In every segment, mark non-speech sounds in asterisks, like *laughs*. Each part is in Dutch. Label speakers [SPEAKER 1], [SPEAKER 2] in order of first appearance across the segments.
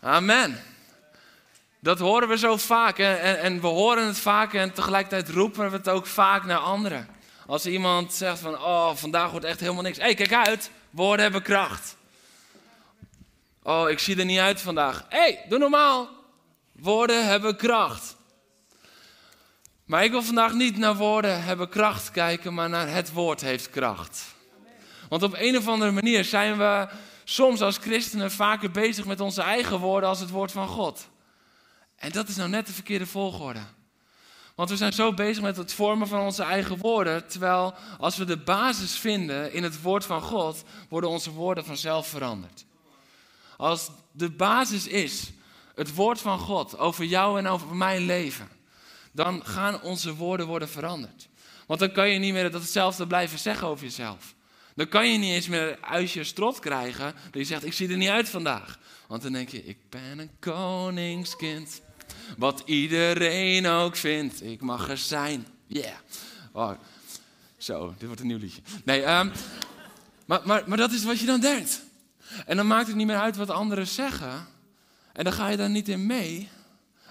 [SPEAKER 1] Amen. Dat horen we zo vaak en, en, en we horen het vaak en tegelijkertijd roepen we het ook vaak naar anderen. Als iemand zegt van, oh, vandaag wordt echt helemaal niks. Hé, hey, kijk uit, woorden hebben kracht. Oh, ik zie er niet uit vandaag. Hé, hey, doe normaal. Woorden hebben kracht. Maar ik wil vandaag niet naar woorden hebben kracht kijken, maar naar het woord heeft kracht. Want op een of andere manier zijn we soms als christenen vaker bezig met onze eigen woorden als het woord van God. En dat is nou net de verkeerde volgorde. Want we zijn zo bezig met het vormen van onze eigen woorden, terwijl als we de basis vinden in het woord van God, worden onze woorden vanzelf veranderd. Als de basis is het woord van God over jou en over mijn leven, dan gaan onze woorden worden veranderd. Want dan kan je niet meer dat hetzelfde blijven zeggen over jezelf. Dan kan je niet eens meer uit je strot krijgen dat je zegt, ik zie er niet uit vandaag. Want dan denk je, ik ben een koningskind. Wat iedereen ook vindt, ik mag er zijn. Yeah. Oh, zo, dit wordt een nieuw liedje. Nee, um, maar, maar, maar dat is wat je dan denkt. En dan maakt het niet meer uit wat anderen zeggen. En dan ga je daar niet in mee.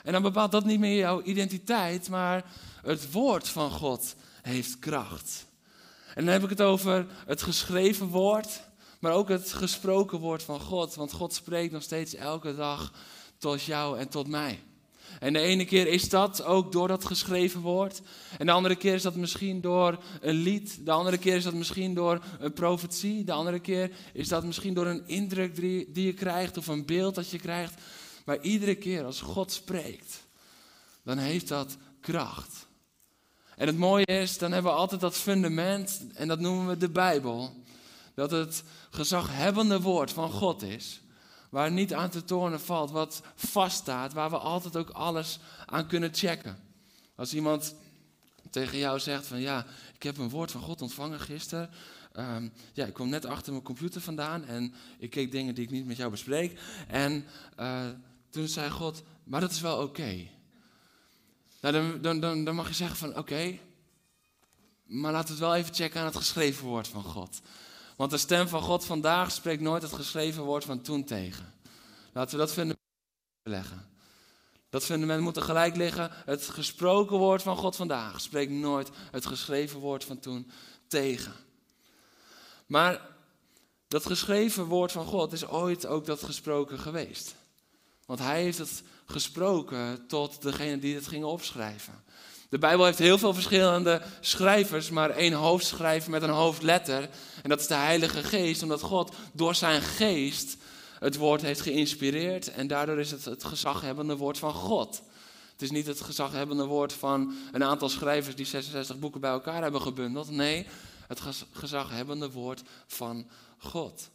[SPEAKER 1] En dan bepaalt dat niet meer jouw identiteit, maar het woord van God heeft kracht. En dan heb ik het over het geschreven woord, maar ook het gesproken woord van God. Want God spreekt nog steeds elke dag tot jou en tot mij. En de ene keer is dat ook door dat geschreven woord. En de andere keer is dat misschien door een lied. De andere keer is dat misschien door een profetie. De andere keer is dat misschien door een indruk die, je krijgt of een beeld dat je krijgt. Maar iedere keer als God spreekt, dan heeft dat kracht. En het mooie is, dan hebben we altijd dat fundament, en dat noemen we de Bijbel. Dat het gezaghebbende woord van God is. Waar niet aan te tornen valt, wat vaststaat, waar we altijd ook alles aan kunnen checken. Als iemand tegen jou zegt van ja, ik heb een woord van God ontvangen gisteren. Um, ja, ik kwam net achter mijn computer vandaan en ik keek dingen die ik niet met jou bespreek. En uh, toen zei God, maar dat is wel oké. Nou, dan, dan, dan, mag je zeggen van oké, maar laten we het wel even checken aan het geschreven woord van God. Want de stem van God vandaag spreekt nooit het geschreven woord van toen tegen. Laten we dat fundament leggen. Dat fundament moet er gelijk liggen. Het gesproken woord van God vandaag spreekt nooit het geschreven woord van toen tegen. Maar dat geschreven woord van God is ooit ook dat gesproken geweest. Want hij heeft het gesproken tot degene die het gingen opschrijven. De Bijbel heeft heel veel verschillende schrijvers, maar één hoofdschrijver met een hoofdletter. En dat is de Heilige Geest, omdat God door zijn geest het woord heeft geïnspireerd. En daardoor is het het gezaghebbende woord van God. Het is niet het gezaghebbende woord van een aantal schrijvers die 66 boeken bij elkaar hebben gebundeld. Nee, het gezaghebbende woord van God.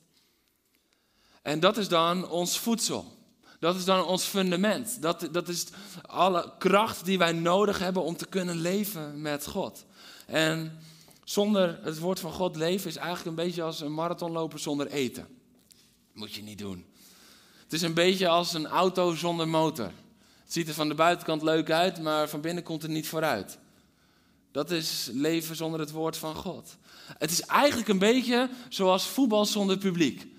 [SPEAKER 1] En dat is dan ons voedsel. Dat is dan ons fundament. Dat, dat is alle kracht die wij nodig hebben om te kunnen leven met God. En zonder het woord van God leven is eigenlijk een beetje als een marathonloper zonder eten. Moet je niet doen. Het is een beetje als een auto zonder motor. Het ziet er van de buitenkant leuk uit, maar van binnen komt het niet vooruit. Dat is leven zonder het woord van God. Het is eigenlijk een beetje zoals voetbal zonder publiek.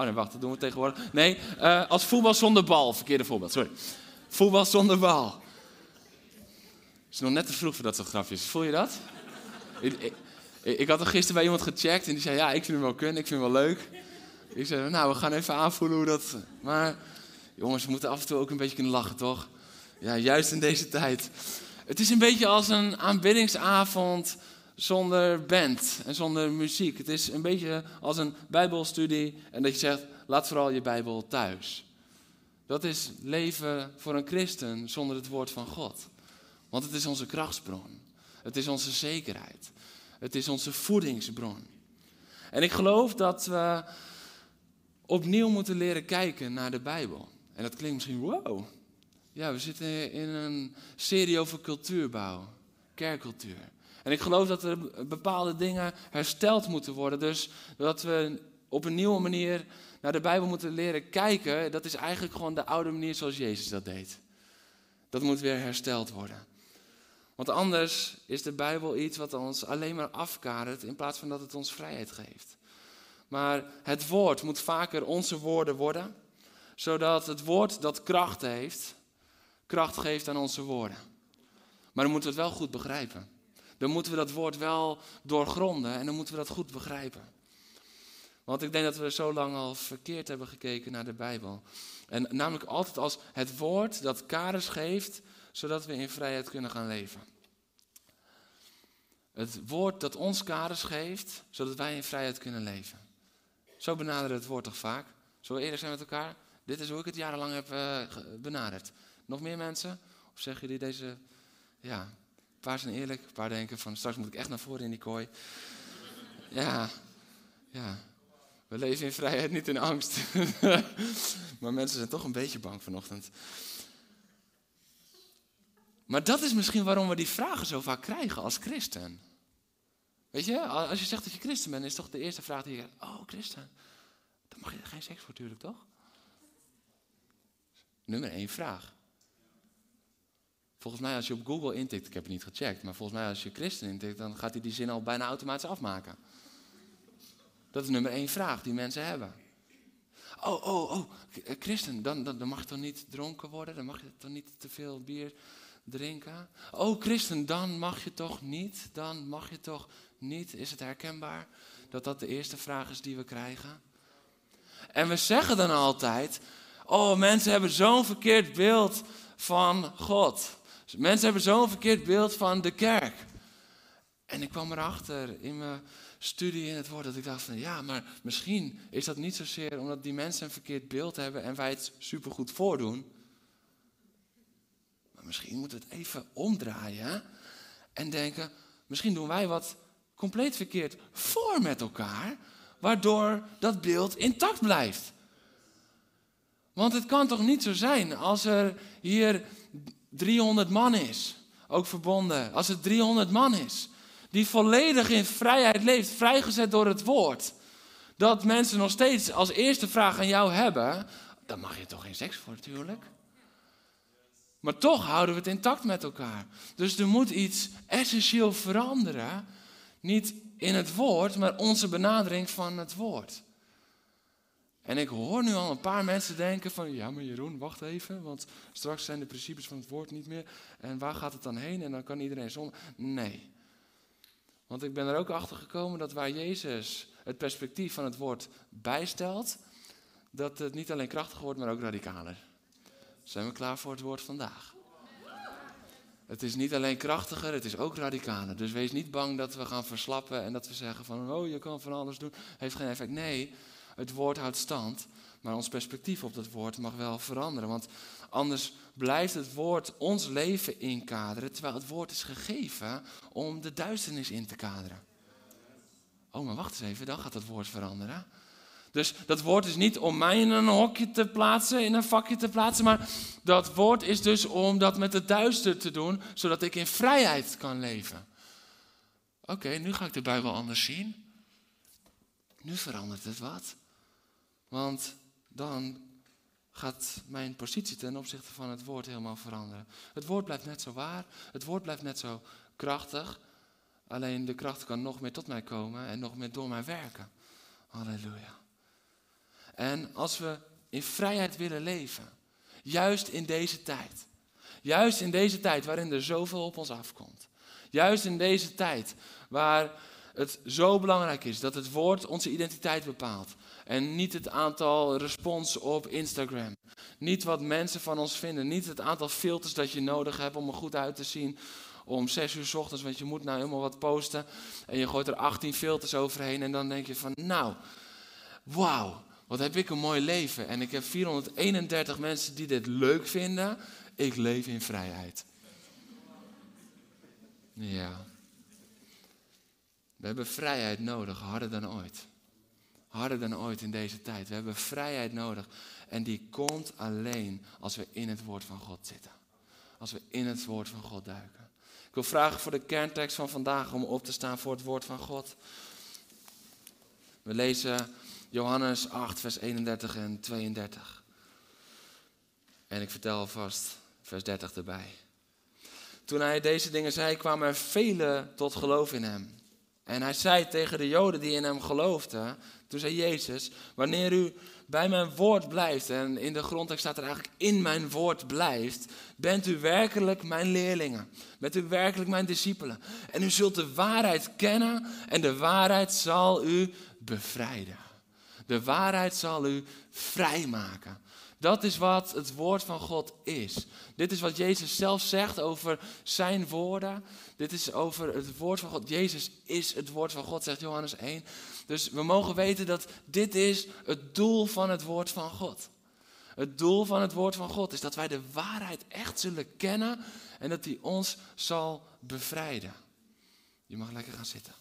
[SPEAKER 1] Oh nee, wacht, dat doen we tegenwoordig. Nee, uh, als voetbal zonder bal. Verkeerde voorbeeld, sorry. Voetbal zonder bal. Het is nog net te vroeg voor dat soort grafjes. Voel je dat? ik, ik, ik, had er gisteren bij iemand gecheckt en die zei: Ja, ik vind hem wel kunnen, ik vind hem wel leuk. Ik zei: Nou, we gaan even aanvoelen hoe dat. Maar jongens, we moeten af en toe ook een beetje kunnen lachen, toch? Ja, juist in deze tijd. Het is een beetje als een aanbiddingsavond zonder band en zonder muziek. Het is een beetje als een bijbelstudie en dat je zegt, laat vooral je bijbel thuis. Dat is leven voor een christen zonder het woord van God. Want het is onze krachtsbron. Het is onze zekerheid. Het is onze voedingsbron. En ik geloof dat we opnieuw moeten leren kijken naar de Bijbel. En dat klinkt misschien wow. Ja, we zitten in een serie over cultuurbouw, kerkcultuur. En ik geloof dat er bepaalde dingen hersteld moeten worden. Dus dat we op een nieuwe manier naar de Bijbel moeten leren kijken. Dat is eigenlijk gewoon de oude manier zoals Jezus dat deed. Dat moet weer hersteld worden. Want anders is de Bijbel iets wat ons alleen maar afkadert in plaats van dat het ons vrijheid geeft. Maar het woord moet vaker onze woorden worden, zodat het woord dat kracht heeft, kracht geeft aan onze woorden. Maar dan moeten we het wel goed begrijpen. Dan moeten we dat woord wel doorgronden en dan moeten we dat goed begrijpen. Want ik denk dat we zo lang al verkeerd hebben gekeken naar de Bijbel. En namelijk altijd als het woord dat kaders geeft, zodat we in vrijheid kunnen gaan leven. Het woord dat ons kaders geeft, zodat wij in vrijheid kunnen leven. Zo benaderen het woord toch vaak? Zullen we eerlijk zijn met elkaar? Dit is hoe ik het jarenlang heb uh, benaderd. Nog meer mensen? Of zeggen jullie deze... Ja, een paar zijn eerlijk, een paar denken van straks moet ik echt naar voren in die kooi. Ja, ja. We leven in vrijheid, niet in angst. *laughs* maar mensen zijn toch een beetje bang vanochtend. Maar dat is misschien waarom we die vragen zo vaak krijgen als christen. Weet je, als je zegt dat je christen bent, is toch de eerste vraag die je krijgt: Oh, christen. Dan mag je geen seks voor, natuurlijk, toch? Nummer één vraag. Volgens mij, als je op Google intikt, ik heb het niet gecheckt, maar volgens mij, als je christen intikt, dan gaat hij die zin al bijna automatisch afmaken. Dat is nummer één vraag die mensen hebben. Oh, oh, oh, christen, dan, dan, dan mag je toch niet dronken worden? Dan mag je toch niet te veel bier drinken? Oh, christen, dan mag je toch niet? Dan mag je toch niet? Is het herkenbaar dat dat de eerste vraag is die we krijgen? En we zeggen dan altijd: Oh, mensen hebben zo'n verkeerd beeld van God. Mensen hebben zo'n verkeerd beeld van de kerk. En ik kwam erachter in mijn studie in het woord dat ik dacht van ja, maar misschien is dat niet zozeer omdat die mensen een verkeerd beeld hebben en wij het supergoed voordoen. Maar misschien moeten we het even omdraaien en denken, misschien doen wij wat compleet verkeerd voor met elkaar, waardoor dat beeld intact blijft. Want het kan toch niet zo zijn als er hier 300 man is, ook verbonden, als er 300 man is, die volledig in vrijheid leeft, vrijgezet door het woord, dat mensen nog steeds als eerste vraag aan jou hebben, dan mag je toch geen seks voor natuurlijk. Maar toch houden we het intact met elkaar. Dus er moet iets essentieel veranderen. Niet in het woord, maar onze benadering van het woord. En ik hoor nu al een paar mensen denken van, ja maar Jeroen, wacht even, want straks zijn de principes van het woord niet meer. En waar gaat het dan heen? En dan kan iedereen zonder. Nee. Want ik ben er ook achter gekomen dat waar Jezus het perspectief van het woord bijstelt, dat het niet alleen krachtiger wordt, maar ook radicaler. Zijn we klaar voor het woord vandaag? Het is niet alleen krachtiger, het is ook radicaler. Dus wees niet bang dat we gaan verslappen en dat we zeggen van, oh je kan van alles doen, heeft geen effect. Nee, het woord houdt stand, maar ons perspectief op dat woord mag wel veranderen. Want anders blijft het woord ons leven inkaderen, terwijl het woord is gegeven om de duisternis in te kaderen. Oh, maar wacht eens even, dan gaat het woord veranderen. Dus dat woord is niet om mij in een hokje te plaatsen, in een vakje te plaatsen, maar dat woord is dus om dat met het duister te doen, zodat ik in vrijheid kan leven. Oké, nu ga ik de Bijbel anders zien. Nu verandert het wat. Want dan gaat mijn positie ten opzichte van het woord helemaal veranderen. Het woord blijft net zo waar, het woord blijft net zo krachtig. Alleen de kracht kan nog meer tot mij komen en nog meer door mij werken. Halleluja. En als we in vrijheid willen leven, juist in deze tijd, juist in deze tijd waarin er zoveel op ons afkomt, juist in deze tijd waar het zo belangrijk is dat het woord onze identiteit bepaalt, en niet het aantal respons op Instagram. Niet wat mensen van ons vinden. Niet het aantal filters dat je nodig hebt om er goed uit te zien. Om zes uur s ochtends, want je moet nou helemaal wat posten. En je gooit er 18 filters overheen. En dan denk je van, nou, wauw, wat heb ik een mooi leven. En ik heb 431 mensen die dit leuk vinden. Ik leef in vrijheid. Ja. We hebben vrijheid nodig, harder dan ooit. Harder dan ooit in deze tijd. We hebben vrijheid nodig. En die komt alleen als we in het woord van God zitten. Als we in het woord van God duiken. Ik wil vragen voor de kerntekst van vandaag om op te staan voor het woord van God. We lezen Johannes 8, vers 31 en 32. En ik vertel alvast vers 30 erbij. Toen hij deze dingen zei, kwamen er velen tot geloof in hem. En hij zei tegen de Joden die in hem geloofden, toen zei Jezus, wanneer u bij mijn woord blijft, en in de grondtekst staat er eigenlijk in mijn woord blijft, bent u werkelijk mijn leerlingen. Bent u werkelijk mijn discipelen. En u zult de waarheid kennen en de waarheid zal u bevrijden. De waarheid zal u vrijmaken. Dat is wat het woord van God is. Dit is wat Jezus zelf zegt over zijn woorden. Dit is over het woord van God. Jezus is het woord van God, zegt Johannes 1. Dus we mogen weten dat dit is het doel van het woord van God. Het doel van het woord van God is dat wij de waarheid echt zullen kennen en dat die ons zal bevrijden. Je mag lekker gaan zitten.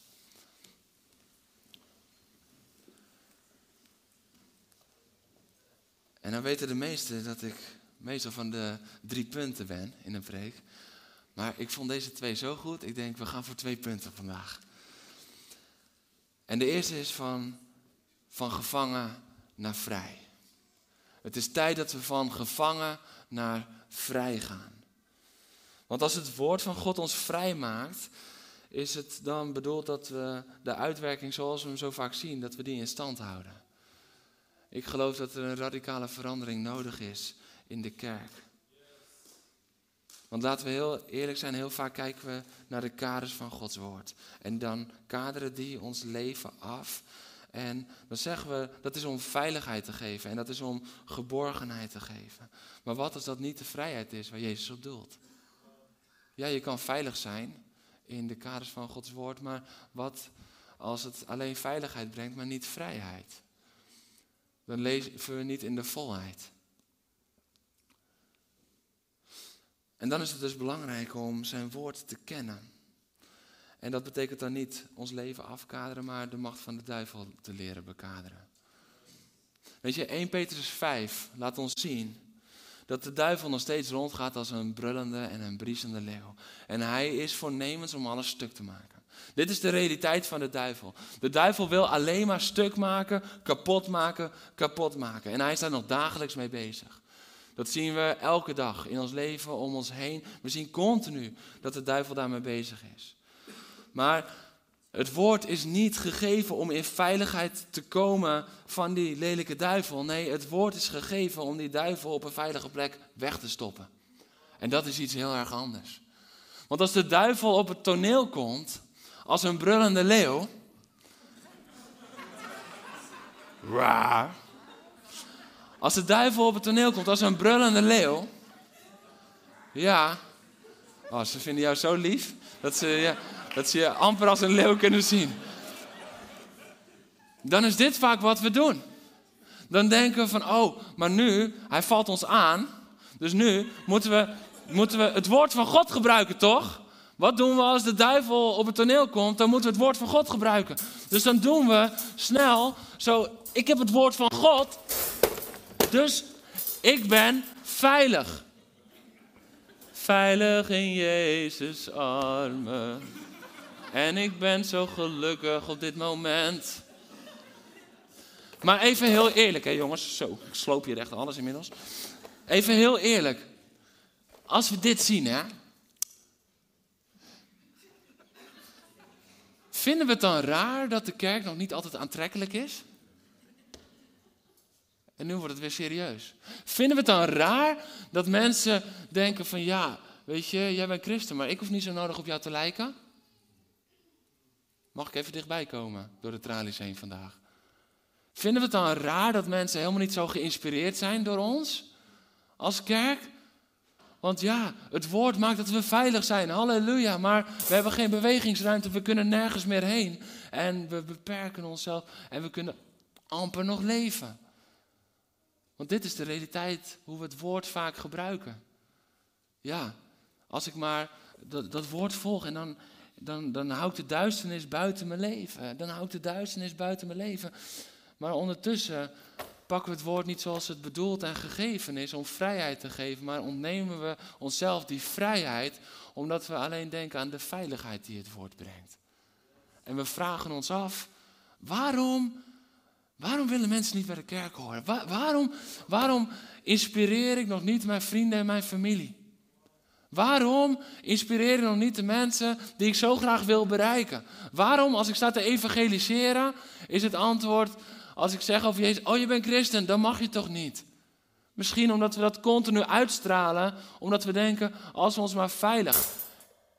[SPEAKER 1] En dan weten de meesten dat ik meestal van de drie punten ben in een preek. Maar ik vond deze twee zo goed. Ik denk, we gaan voor twee punten vandaag. En de eerste is van, van gevangen naar vrij. Het is tijd dat we van gevangen naar vrij gaan. Want als het woord van God ons vrij maakt, is het dan bedoeld dat we de uitwerking zoals we hem zo vaak zien, dat we die in stand houden. Ik geloof dat er een radicale verandering nodig is in de kerk. Want laten we heel eerlijk zijn, heel vaak kijken we naar de kaders van Gods woord. En dan kaderen die ons leven af. En dan zeggen we dat is om veiligheid te geven en dat is om geborgenheid te geven. Maar wat als dat niet de vrijheid is waar Jezus op doelt? Ja, je kan veilig zijn in de kaders van Gods woord, maar wat als het alleen veiligheid brengt, maar niet vrijheid? Dan leven we niet in de volheid. En dan is het dus belangrijk om zijn woord te kennen. En dat betekent dan niet ons leven afkaderen, maar de macht van de duivel te leren bekaderen. Weet je, 1 Petrus 5 laat ons zien dat de duivel nog steeds rondgaat als een brullende en een briesende leeuw. En hij is voornemens om alles stuk te maken. Dit is de realiteit van de duivel. De duivel wil alleen maar stuk maken, kapot maken, kapot maken. En hij is daar nog dagelijks mee bezig. Dat zien we elke dag in ons leven om ons heen. We zien continu dat de duivel daarmee bezig is. Maar het woord is niet gegeven om in veiligheid te komen van die lelijke duivel. Nee, het woord is gegeven om die duivel op een veilige plek weg te stoppen. En dat is iets heel erg anders. Want als de duivel op het toneel komt als een brullende leeuw. Raar. Als de duivel op het toneel komt als een brullende leeuw. Ja. Oh, ze vinden jou zo lief dat ze, ja, dat ze je amper als een leeuw kunnen zien. Dan is dit vaak wat we doen. Dan denken we van, oh, maar nu, hij valt ons aan. Dus nu moeten we, moeten we het woord van God gebruiken, toch? Wat doen we als de duivel op het toneel komt? Dan moeten we het woord van God gebruiken. Dus dan doen we snel zo, ik heb het woord van God. Dus ik ben veilig. Veilig in Jezus' armen. En ik ben zo gelukkig op dit moment. Maar even heel eerlijk, hè jongens. Zo, ik sloop hier echt alles inmiddels. Even heel eerlijk. Als we dit zien, hè. Vinden we het dan raar dat de kerk nog niet altijd aantrekkelijk is? En nu wordt het weer serieus. Vinden we het dan raar dat mensen denken van ja, weet je, jij bent christen, maar ik hoef niet zo nodig op jou te lijken? Mag ik even dichtbij komen door de tralies heen vandaag? Vinden we het dan raar dat mensen helemaal niet zo geïnspireerd zijn door ons als kerk? Want ja, het woord maakt dat we veilig zijn. Halleluja. Maar we hebben geen bewegingsruimte. We kunnen nergens meer heen. En we beperken onszelf. En we kunnen amper nog leven. Want dit is de realiteit hoe we het woord vaak gebruiken. Ja, als ik maar dat, dat woord volg en dan, dan, dan hou ik de duisternis buiten mijn leven. Dan hou ik de duisternis buiten mijn leven. Maar ondertussen pakken we het woord niet zoals het bedoeld en gegeven is om vrijheid te geven, maar ontnemen we onszelf die vrijheid omdat we alleen denken aan de veiligheid die het woord brengt. En we vragen ons af, waarom, waarom willen mensen niet bij de kerk horen? waarom, waarom inspireer ik nog niet mijn vrienden en mijn familie? Waarom inspireer ik nog niet de mensen die ik zo graag wil bereiken? Waarom, als ik sta te evangeliseren, is het antwoord als ik zeg over Jezus, oh je bent christen, dan mag je toch niet. Misschien omdat we dat continu uitstralen, omdat we denken, als we ons maar veilig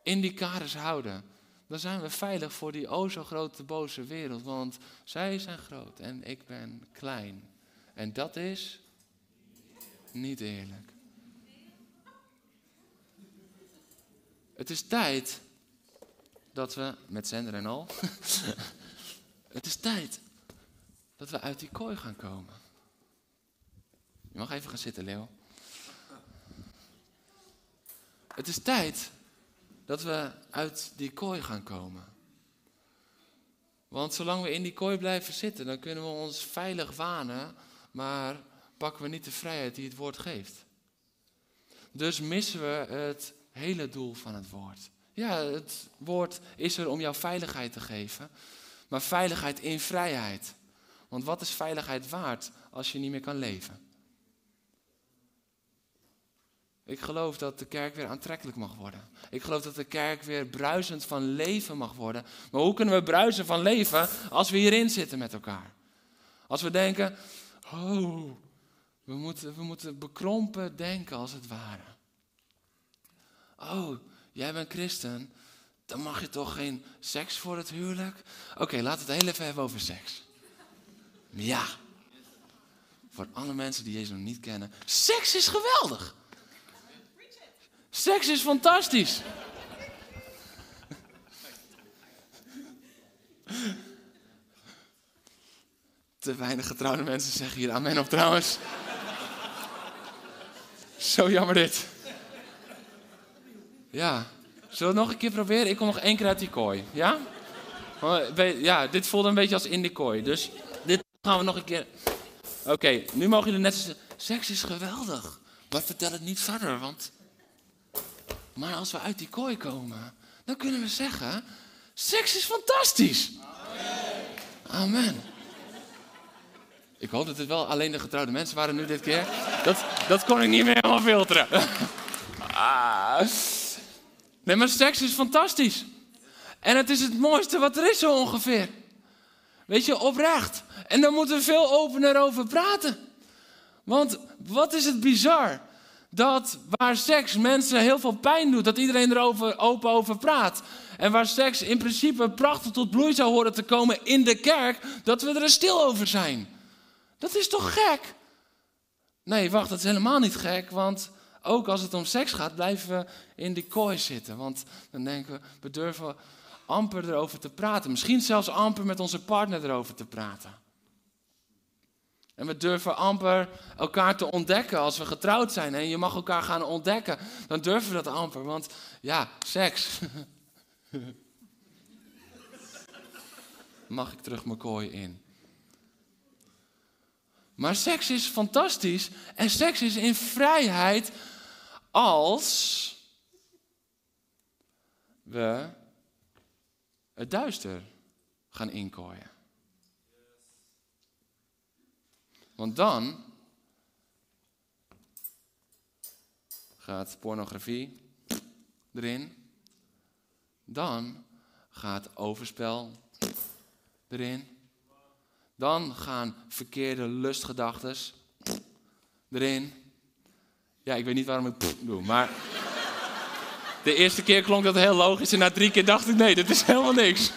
[SPEAKER 1] in die kaders houden, dan zijn we veilig voor die o zo grote boze wereld. Want zij zijn groot en ik ben klein. En dat is niet eerlijk. Het is tijd dat we, met zender en al, *laughs* het is tijd dat we uit die kooi gaan komen. Je mag even gaan zitten, Leo. Het is tijd dat we uit die kooi gaan komen. Want zolang we in die kooi blijven zitten, dan kunnen we ons veilig wanen, maar pakken we niet de vrijheid die het woord geeft. Dus missen we het hele doel van het woord. Ja, het woord is er om jouw veiligheid te geven, maar veiligheid in vrijheid. Want wat is veiligheid waard als je niet meer kan leven? Ik geloof dat de kerk weer aantrekkelijk mag worden. Ik geloof dat de kerk weer bruisend van leven mag worden. Maar hoe kunnen we bruisen van leven als we hierin zitten met elkaar? Als we denken, oh, we moeten, we moeten bekrompen denken als het ware. Oh, jij bent christen, dan mag je toch geen seks voor het huwelijk? Oké, laten we het heel even hebben over seks. Ja. Voor alle mensen die Jezus nog niet kennen. Seks is geweldig. Seks is fantastisch. Te weinig getrouwde mensen zeggen hier amen op trouwens. Zo jammer dit. Ja. Zullen we het nog een keer proberen? Ik kom nog één keer uit die kooi. Ja? Ja, dit voelde een beetje als in die kooi. Dus gaan we nog een keer. Oké, nu mogen jullie net zeggen: seks is geweldig. Maar vertel het niet verder, want. Maar als we uit die kooi komen, dan kunnen we zeggen: seks is fantastisch. Amen. Amen. Ik hoop dat het wel alleen de getrouwde mensen waren nu dit keer. Dat, dat kon ik niet meer helemaal filteren. Ah. Nee, maar seks is fantastisch. En het is het mooiste wat er is zo ongeveer. Weet je, oprecht. En daar moeten we veel opener over praten. Want wat is het bizar? Dat waar seks mensen heel veel pijn doet, dat iedereen erover open over praat. En waar seks in principe prachtig tot bloei zou horen te komen in de kerk, dat we er stil over zijn. Dat is toch gek? Nee, wacht, dat is helemaal niet gek, want ook als het om seks gaat, blijven we in die kooi zitten. Want dan denken we, we durven amper erover te praten. Misschien zelfs amper met onze partner erover te praten. En we durven amper elkaar te ontdekken als we getrouwd zijn. En je mag elkaar gaan ontdekken. Dan durven we dat amper. Want ja, seks. *laughs* mag ik terug mijn kooi in. Maar seks is fantastisch. En seks is in vrijheid als we het duister gaan inkooien. Want dan gaat pornografie erin. Dan gaat overspel erin. Dan gaan verkeerde lustgedachten erin. Ja, ik weet niet waarom ik doe, maar de eerste keer klonk dat heel logisch en na drie keer dacht ik, nee, dat is helemaal niks.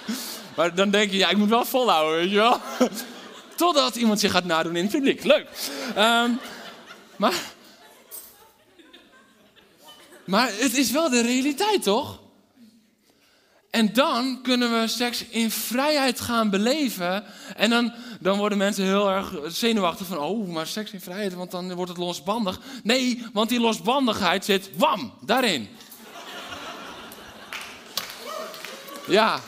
[SPEAKER 1] Maar dan denk je, ja, ik moet wel volhouden, weet je wel. *laughs* Totdat iemand zich gaat nadoen in het publiek. Leuk. Ehm, maar, maar het is wel de realiteit, toch? En dan kunnen we seks in vrijheid gaan beleven. En dan, dan worden mensen heel erg zenuwachtig van, oh, maar seks in vrijheid, want dan wordt het losbandig. Nee, want die losbandigheid zit, wam, daarin. Ja.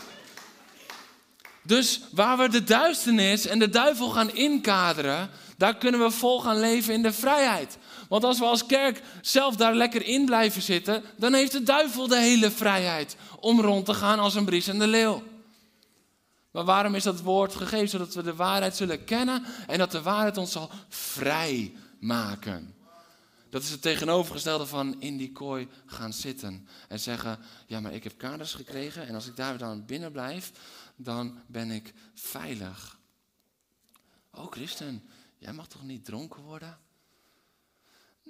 [SPEAKER 1] Dus waar we de duisternis en de duivel gaan inkaderen, daar kunnen we vol gaan leven in de vrijheid. Want als we als kerk zelf daar lekker in blijven zitten, dan heeft de duivel de hele vrijheid om rond te gaan als een bries leeuw. Maar waarom is dat woord gegeven? Zodat we de waarheid zullen kennen en dat de waarheid ons zal vrij maken. Dat is het tegenovergestelde van in die kooi gaan zitten en zeggen: Ja, maar ik heb kaders gekregen en als ik daar dan binnen blijf, dan ben ik veilig. Oh, christen, jij mag toch niet dronken worden?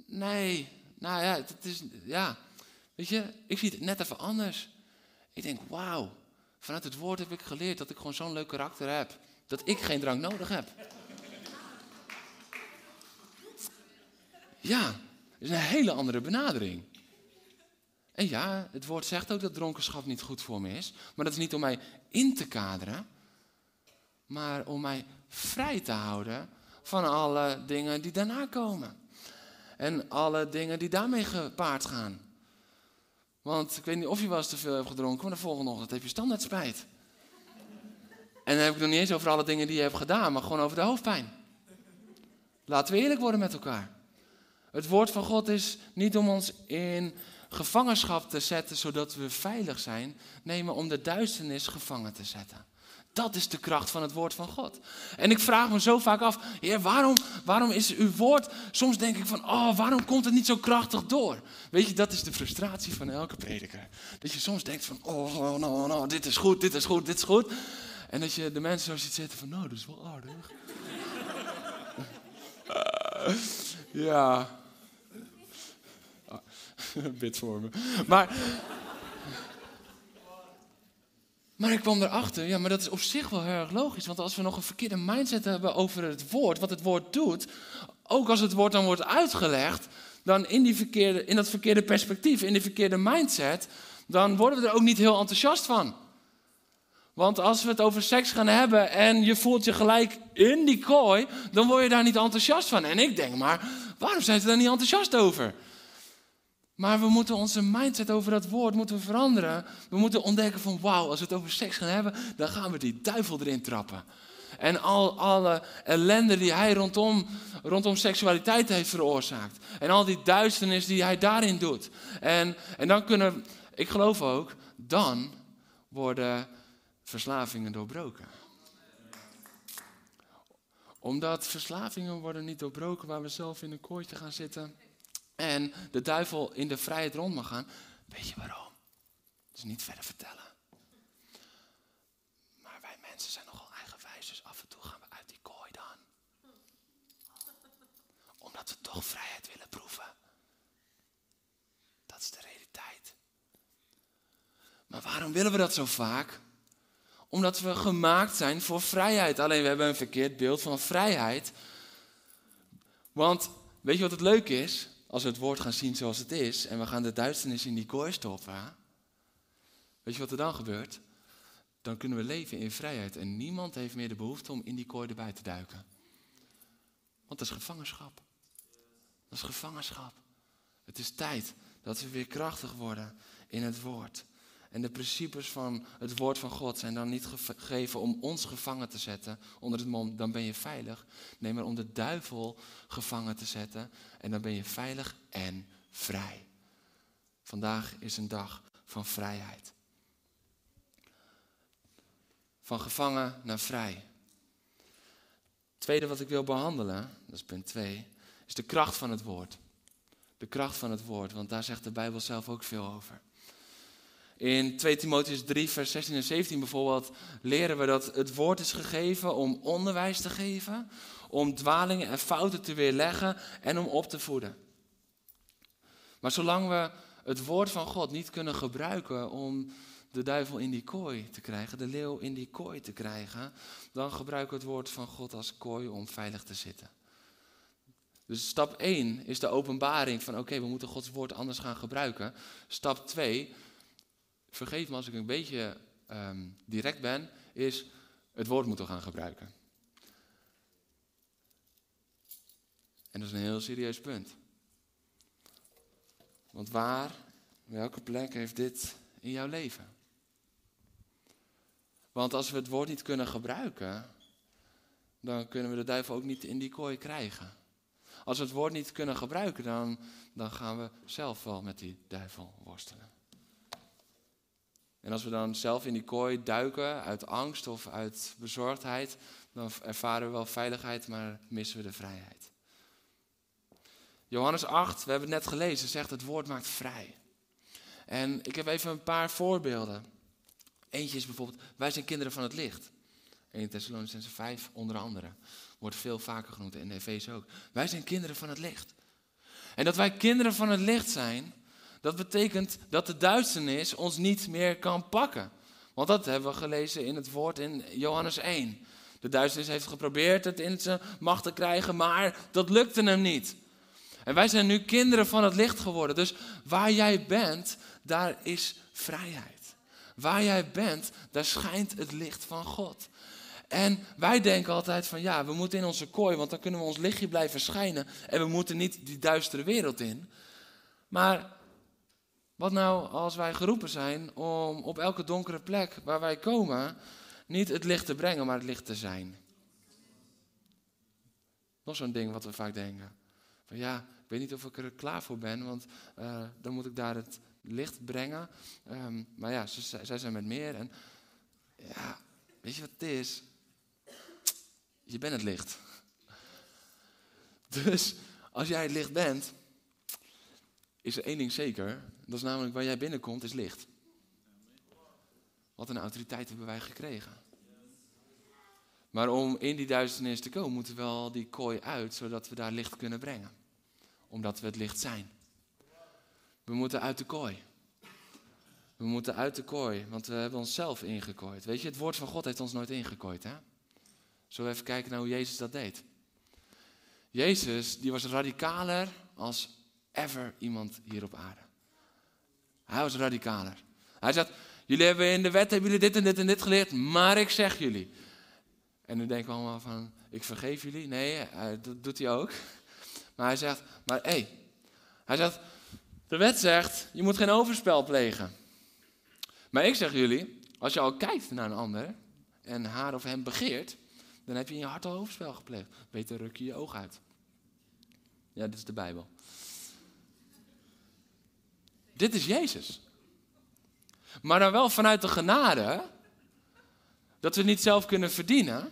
[SPEAKER 1] Nee, nou ja, het is, ja, weet je, ik zie het net even anders. Ik denk, wauw, vanuit het woord heb ik geleerd dat ik gewoon zo'n leuk karakter heb. Dat ik geen drank nodig heb. Ja, is een hele andere benadering. En ja, het woord zegt ook dat dronkenschap niet goed voor me is. Maar dat is niet om mij in te kaderen, maar om mij vrij te houden van alle dingen die daarna komen. En alle dingen die daarmee gepaard gaan. Want ik weet niet of je wel eens te veel hebt gedronken, maar de volgende ochtend heb je standaard spijt. En dan heb ik nog niet eens over alle dingen die je hebt gedaan, maar gewoon over de hoofdpijn. Laten we eerlijk worden met elkaar. Het woord van God is niet om ons in gevangenschap te zetten zodat we veilig zijn. Nee, maar om de duisternis gevangen te zetten. Dat is de kracht van het woord van God. En ik vraag me zo vaak af, Heer, waarom, waarom is uw woord, soms denk ik van, oh, waarom komt het niet zo krachtig door? Weet je, dat is de frustratie van elke prediker. Dat je soms denkt van, oh, oh no, no, dit is goed, dit is goed, dit is goed. En dat je de mensen zo ziet zitten van, nou, dat is wel aardig. *laughs* ja. *laughs* Bid voor me. Maar... Maar ik kwam erachter, ja, maar dat is op zich wel heel erg logisch. Want als we nog een verkeerde mindset hebben over het woord, wat het woord doet, ook als het woord dan wordt uitgelegd, dan in, die verkeerde, in dat verkeerde perspectief, in die verkeerde mindset, dan worden we er ook niet heel enthousiast van. Want als we het over seks gaan hebben en je voelt je gelijk in die kooi, dan word je daar niet enthousiast van. En ik denk maar, waarom zijn ze daar niet enthousiast over? Maar we moeten onze mindset over dat woord moeten veranderen. We moeten ontdekken van wauw, als we het over seks gaan hebben, dan gaan we die duivel erin trappen. En al alle ellende die hij rondom, rondom seksualiteit heeft veroorzaakt. En al die duisternis die hij daarin doet. En, en dan kunnen, ik geloof ook, dan worden verslavingen doorbroken. Omdat verslavingen worden niet doorbroken waar we zelf in een kooitje gaan zitten en de duivel in de vrijheid rond mag gaan. Weet je waarom? Is niet verder vertellen. Maar wij mensen zijn nogal eigenwijs, dus af en toe gaan we uit die kooi dan. Omdat we toch vrijheid willen proeven. Dat is de realiteit. Maar waarom willen we dat zo vaak? Omdat we gemaakt zijn voor vrijheid. Alleen we hebben een verkeerd beeld van vrijheid. Want weet je wat het leuke is? Als we het woord gaan zien zoals het is en we gaan de duisternis in die kooi stoppen, weet je wat er dan gebeurt? Dan kunnen we leven in vrijheid en niemand heeft meer de behoefte om in die kooi erbij te duiken. Want dat is gevangenschap. Dat is gevangenschap. Het is tijd dat we weer krachtig worden in het woord. En de principes van het woord van God zijn dan niet gegeven om ons gevangen te zetten onder het mom, dan ben je veilig. Nee, maar om de duivel gevangen te zetten en dan ben je veilig en vrij. Vandaag is een dag van vrijheid. Van gevangen naar vrij. tweede wat ik wil behandelen, dat is punt 2, is de kracht van het woord. De kracht van het woord, want daar zegt de Bijbel zelf ook veel over. In 2 Timotheus 3, vers 16 en 17 bijvoorbeeld leren we dat het woord is gegeven om onderwijs te geven, om dwalingen en fouten te weerleggen en om op te voeden. Maar zolang we het woord van God niet kunnen gebruiken om de duivel in die kooi te krijgen, de leeuw in die kooi te krijgen, dan gebruiken we het woord van God als kooi om veilig te zitten. Dus stap 1 is de openbaring van oké, we moeten Gods woord anders gaan gebruiken. Stap 2 vergeef me als ik een beetje ehm, direct ben, is het woord moeten gaan gebruiken. En dat is een heel serieus punt. Want waar, welke plek heeft dit in jouw leven? Want als we het woord niet kunnen gebruiken, dan kunnen we de duivel ook niet in die kooi krijgen. Als we het woord niet kunnen gebruiken, dan, dan gaan we zelf wel met die duivel worstelen. En als we dan zelf in die kooi duiken uit angst of uit bezorgdheid, dan ervaren we wel veiligheid, maar missen we de vrijheid. Johannes 8, we hebben het net gelezen, zegt het woord maakt vrij. En ik heb even een paar voorbeelden. Eentje is bijvoorbeeld, wij zijn kinderen van het licht. 1 Thessalonicense 5 onder andere. Wordt veel vaker genoemd in de Efeze ook. Wij zijn kinderen van het licht. En dat wij kinderen van het licht zijn, dat betekent dat de duisternis ons niet meer kan pakken. Want dat hebben we gelezen in het woord in Johannes 1. De duisternis heeft geprobeerd het in zijn macht te krijgen, maar dat lukte hem niet. En wij zijn nu kinderen van het licht geworden. Dus waar jij bent, daar is vrijheid. Waar jij bent, daar schijnt het licht van God. En wij denken altijd van ja, we moeten in onze kooi, want dan kunnen we ons lichtje blijven schijnen. En we moeten niet die duistere wereld in. Maar wat nou als wij geroepen zijn om op elke donkere plek waar wij komen, niet het licht te brengen, maar het licht te zijn? Nog zo'n ding wat we vaak denken. Van ja, ik weet niet of ik er klaar voor ben, want uh, dan moet ik daar het licht brengen. Um, maar ja, zij zijn met meer. En ja, weet je wat het is? Je bent het licht. *laughs* Dus als jij het licht bent, is er één ding zeker. Dat is namelijk waar jij binnenkomt, is licht. Wat een autoriteit hebben wij gekregen. Maar om in die duisternis te komen, moeten we wel die kooi uit, zodat we daar licht kunnen brengen. Omdat we het licht zijn. We moeten uit de kooi. We moeten uit de kooi, want we hebben onszelf ingekooid. Weet je, het woord van God heeft ons nooit ingekooid, hè? Zullen we even kijken naar hoe Jezus dat deed? Jezus, die was radicaler als ever iemand hier op aarde. Hij was radicaler. Hij zegt, jullie hebben in de wet hebben jullie dit en dit en dit geleerd, maar ik zeg jullie. En nu denken we allemaal van, ik vergeef jullie. Nee, dat doet hij ook. *laughs* Maar hij zegt, maar hé, hey, hij zegt, de wet zegt, je moet geen overspel plegen. Maar ik zeg jullie, als je al kijkt naar een ander en haar of hem begeert, dan heb je in je hart al overspel gepleegd. Beter ruk je je oog uit. Ja, dit is de Bijbel. Dit is Jezus. Maar dan wel vanuit de genade, dat we niet zelf kunnen verdienen,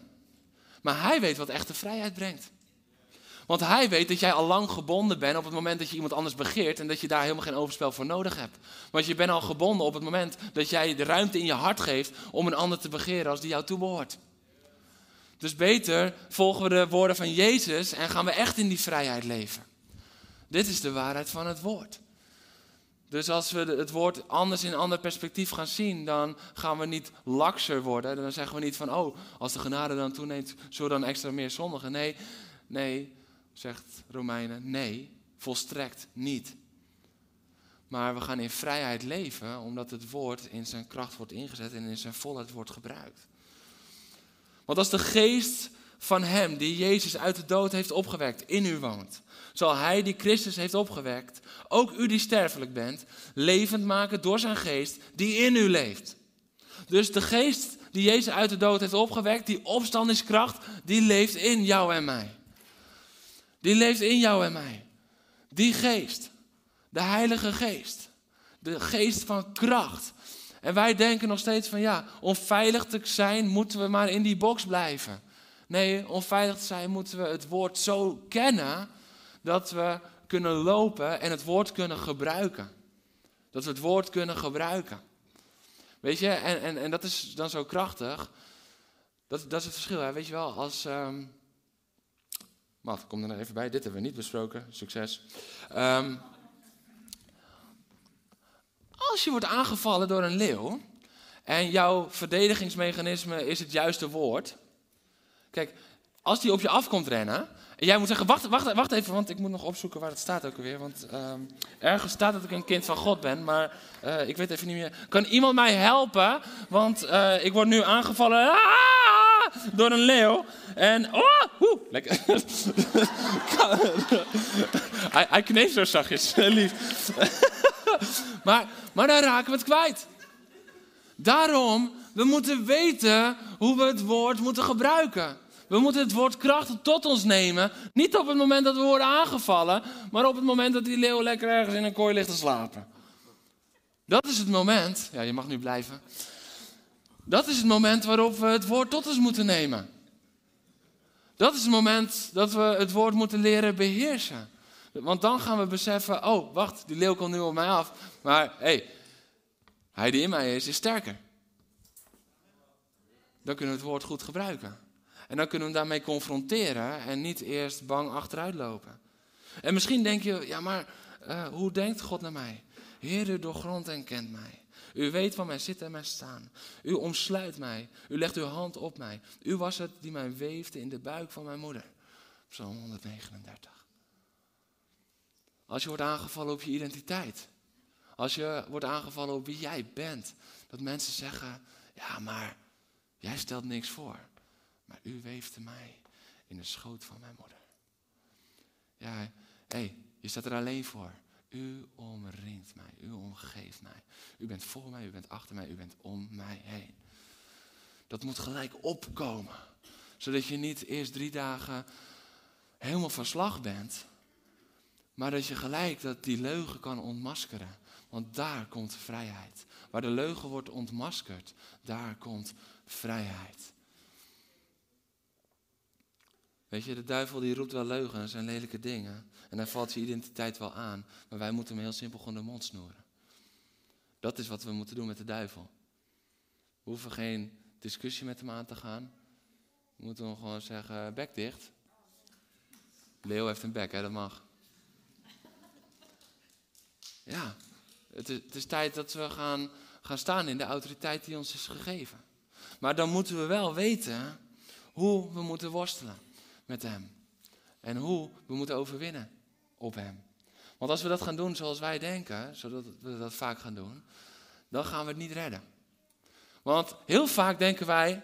[SPEAKER 1] maar Hij weet wat echte vrijheid brengt. Want Hij weet dat jij al lang gebonden bent op het moment dat je iemand anders begeert en dat je daar helemaal geen overspel voor nodig hebt. Want je bent al gebonden op het moment dat jij de ruimte in je hart geeft om een ander te begeren als die jou toebehoort. Dus beter volgen we de woorden van Jezus en gaan we echt in die vrijheid leven. Dit is de waarheid van het woord. Dus als we het woord anders in een ander perspectief gaan zien, dan gaan we niet lakser worden. Dan zeggen we niet van, oh, als de genade dan toeneemt, zullen dan extra meer zondigen. Nee, nee, zegt Romeinen, nee, volstrekt niet. Maar we gaan in vrijheid leven, omdat het woord in zijn kracht wordt ingezet en in zijn volheid wordt gebruikt. Want als de geest van hem die Jezus uit de dood heeft opgewekt in u woont, zal hij die Christus heeft opgewekt, ook u die sterfelijk bent, levend maken door zijn geest die in u leeft. Dus de geest die Jezus uit de dood heeft opgewekt, die opstandingskracht, die leeft in jou en mij. Die leeft in jou en mij. Die geest, de Heilige Geest, de geest van kracht, en wij denken nog steeds van ja, om veilig te zijn moeten we maar in die box blijven. Nee, om veilig te zijn moeten we het woord zo kennen dat we kunnen lopen en het woord kunnen gebruiken. Dat we het woord kunnen gebruiken. Weet je, en, en, en dat is dan zo krachtig. Dat, dat is het verschil, hè? weet je wel. Als. Um... Wat, kom er nog even bij. Dit hebben we niet besproken. Succes. Um, als je wordt aangevallen door een leeuw en jouw verdedigingsmechanisme is het juiste woord. Kijk, als die op je afkomt rennen en jij moet zeggen, wacht, wacht, wacht even, want ik moet nog opzoeken waar het staat ook alweer. Want uh, ergens staat dat ik een kind van God ben, maar uh, ik weet even niet meer. Kan iemand mij helpen? Want uh, ik word nu aangevallen ah, door een leeuw. En, oh, lekker. *laughs* hij, hij zo zachtjes, *laughs* lief. *laughs* maar, maar dan raken we het kwijt. Daarom we moeten weten hoe we het woord moeten gebruiken. We moeten het woord krachtig tot ons nemen. Niet op het moment dat we worden aangevallen, maar op het moment dat die leeuw lekker ergens in een kooi ligt te slapen. Dat is het moment. Ja, je mag nu blijven. Dat is het moment waarop we het woord tot ons moeten nemen. Dat is het moment dat we het woord moeten leren beheersen. Want dan gaan we beseffen, oh wacht, die leeuw komt nu op mij af. Maar hé, hey, hij die in mij is, is sterker. Dan kunnen we het woord goed gebruiken. En dan kunnen we hem daarmee confronteren en niet eerst bang achteruit lopen. En misschien denk je, ja maar uh, hoe denkt God naar mij? Heer, u doorgrondt en kent mij. U weet van mijn zitten en mijn staan. U omsluit mij. U legt uw hand op mij. U was het die mij weefde in de buik van mijn moeder. Psalm 139. Als je wordt aangevallen op je identiteit. Als je wordt aangevallen op wie jij bent. Dat mensen zeggen, ja maar jij stelt niks voor. Maar u weefde mij in de schoot van mijn moeder. Ja, hé, hey, je staat er alleen voor. U omringt mij, u omgeeft mij. U bent voor mij, u bent achter mij, u bent om mij heen. Dat moet gelijk opkomen. Zodat je niet eerst drie dagen helemaal van slag bent. Maar dat je gelijk dat die leugen kan ontmaskeren. Want daar komt vrijheid. Waar de leugen wordt ontmaskerd, daar komt vrijheid. Weet je, de duivel die roept wel leugens en lelijke dingen. En hij valt je identiteit wel aan. Maar wij moeten hem heel simpel gewoon de mond snoeren. Dat is wat we moeten doen met de duivel. We hoeven geen discussie met hem aan te gaan. We moeten hem gewoon zeggen, bek dicht. Leo heeft een bek, hè, dat mag. Ja, het is, het is tijd dat we gaan, gaan staan in de autoriteit die ons is gegeven. Maar dan moeten we wel weten hoe we moeten worstelen met Hem. En hoe we moeten overwinnen op Hem. Want als we dat gaan doen zoals wij denken, zodat we dat vaak gaan doen, dan gaan we het niet redden. Want heel vaak denken wij,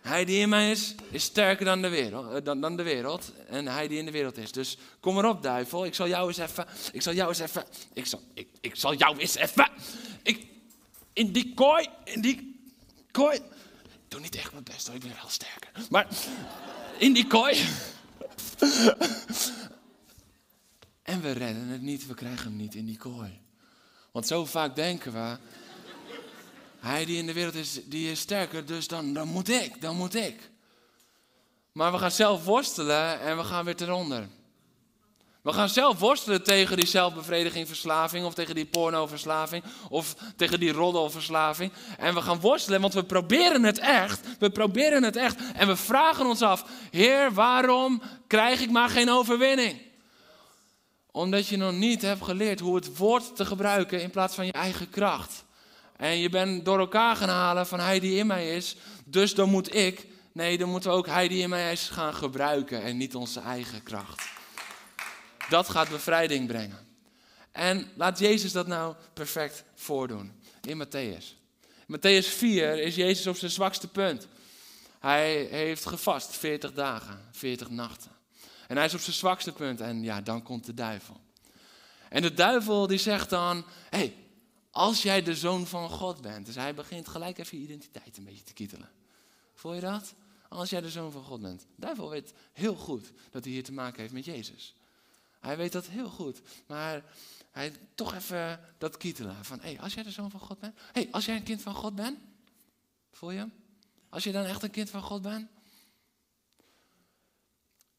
[SPEAKER 1] hij die in mij is, is sterker dan de, wereld, eh, dan, dan de wereld. En hij die in de wereld is. Dus kom erop, duivel. Ik zal jou eens even. Ik zal jou eens even. Ik zal, ik, ik zal jou eens even. Ik, in die kooi. In die kooi. Ik doe niet echt mijn best hoor, ik ben wel sterker. Maar in die kooi. en we redden het niet, we krijgen hem niet in die kooi. Want zo vaak denken we, hij die in de wereld is, die is sterker, dus dan, dan moet ik, dan moet ik. Maar we gaan zelf worstelen en we gaan weer eronder. We gaan zelf worstelen tegen die zelfbevredigingverslaving of tegen die pornoverslaving of tegen die roddelverslaving. En we gaan worstelen, want we proberen het echt. We proberen het echt en we vragen ons af, Heer, waarom krijg ik maar geen overwinning? Omdat je nog niet hebt geleerd hoe het woord te gebruiken in plaats van je eigen kracht. En je bent door elkaar gaan halen van hij die in mij is, dus dan moet ik. Nee, dan moeten we ook hij die in mij is gaan gebruiken en niet onze eigen kracht. Dat gaat bevrijding brengen. En laat Jezus dat nou perfect voordoen in Matthäus. Matthäus 4 is Jezus op zijn zwakste punt. Hij heeft gevast 40 dagen, 40 nachten. En hij is op zijn zwakste punt en ja, dan komt de duivel. En de duivel die zegt dan, hey, als jij de zoon van God bent. Dus hij begint gelijk even je identiteit een beetje te kietelen. Voel je dat? Als jij de zoon van God bent. De duivel weet heel goed dat hij hier te maken heeft met Jezus. Hij weet dat heel goed. Maar hij toch even dat kietelen. Van, hé, hey, als jij de zoon van God bent. Hé, hey, als jij een kind van God bent. Voel je? Als je dan echt een kind van God bent.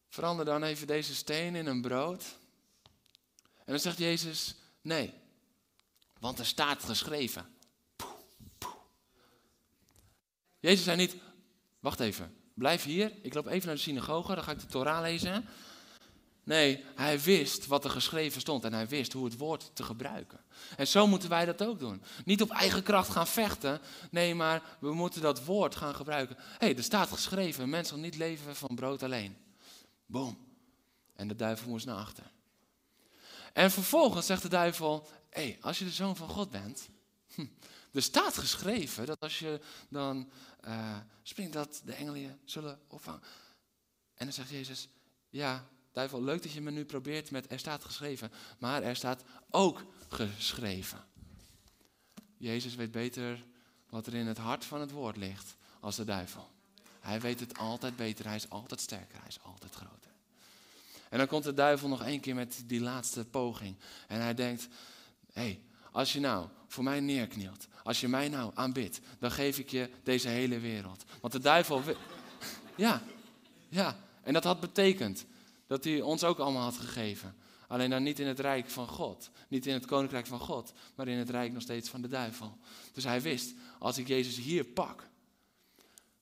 [SPEAKER 1] Verander dan even deze steen in een brood. En dan zegt Jezus, nee. Want er staat geschreven. Jezus zei niet, wacht even, blijf hier. Ik loop even naar de synagoge, dan ga ik de Torah lezen. Nee, hij wist wat er geschreven stond en hij wist hoe het woord te gebruiken. En zo moeten wij dat ook doen. Niet op eigen kracht gaan vechten, nee, maar we moeten dat woord gaan gebruiken. Hé, hey, er staat geschreven, mensen niet leven van brood alleen. Boom. En de duivel moest naar achter. En vervolgens zegt de duivel, hé, hey, als je de zoon van God bent, *laughs* hm, er staat geschreven dat als je dan uh, springt, dat de engelen je zullen opvangen. En dan zegt Jezus, ja, duivel, leuk dat je me nu probeert met er staat geschreven, maar er staat ook geschreven. Jezus weet beter wat er in het hart van het woord ligt als de duivel. Hij weet het altijd beter, hij is altijd sterker, hij is altijd groter. En dan komt de duivel nog één keer met die laatste poging. En hij denkt, hé, hey, als je nou voor mij neerknielt, als je mij nou aanbidt, dan geef ik je deze hele wereld. Want de duivel, *laughs* ja, ja, en dat had betekend dat hij ons ook allemaal had gegeven. Alleen dan niet in het rijk van God. Niet in het koninkrijk van God, maar in het rijk nog steeds van de duivel. Dus hij wist, als ik Jezus hier pak.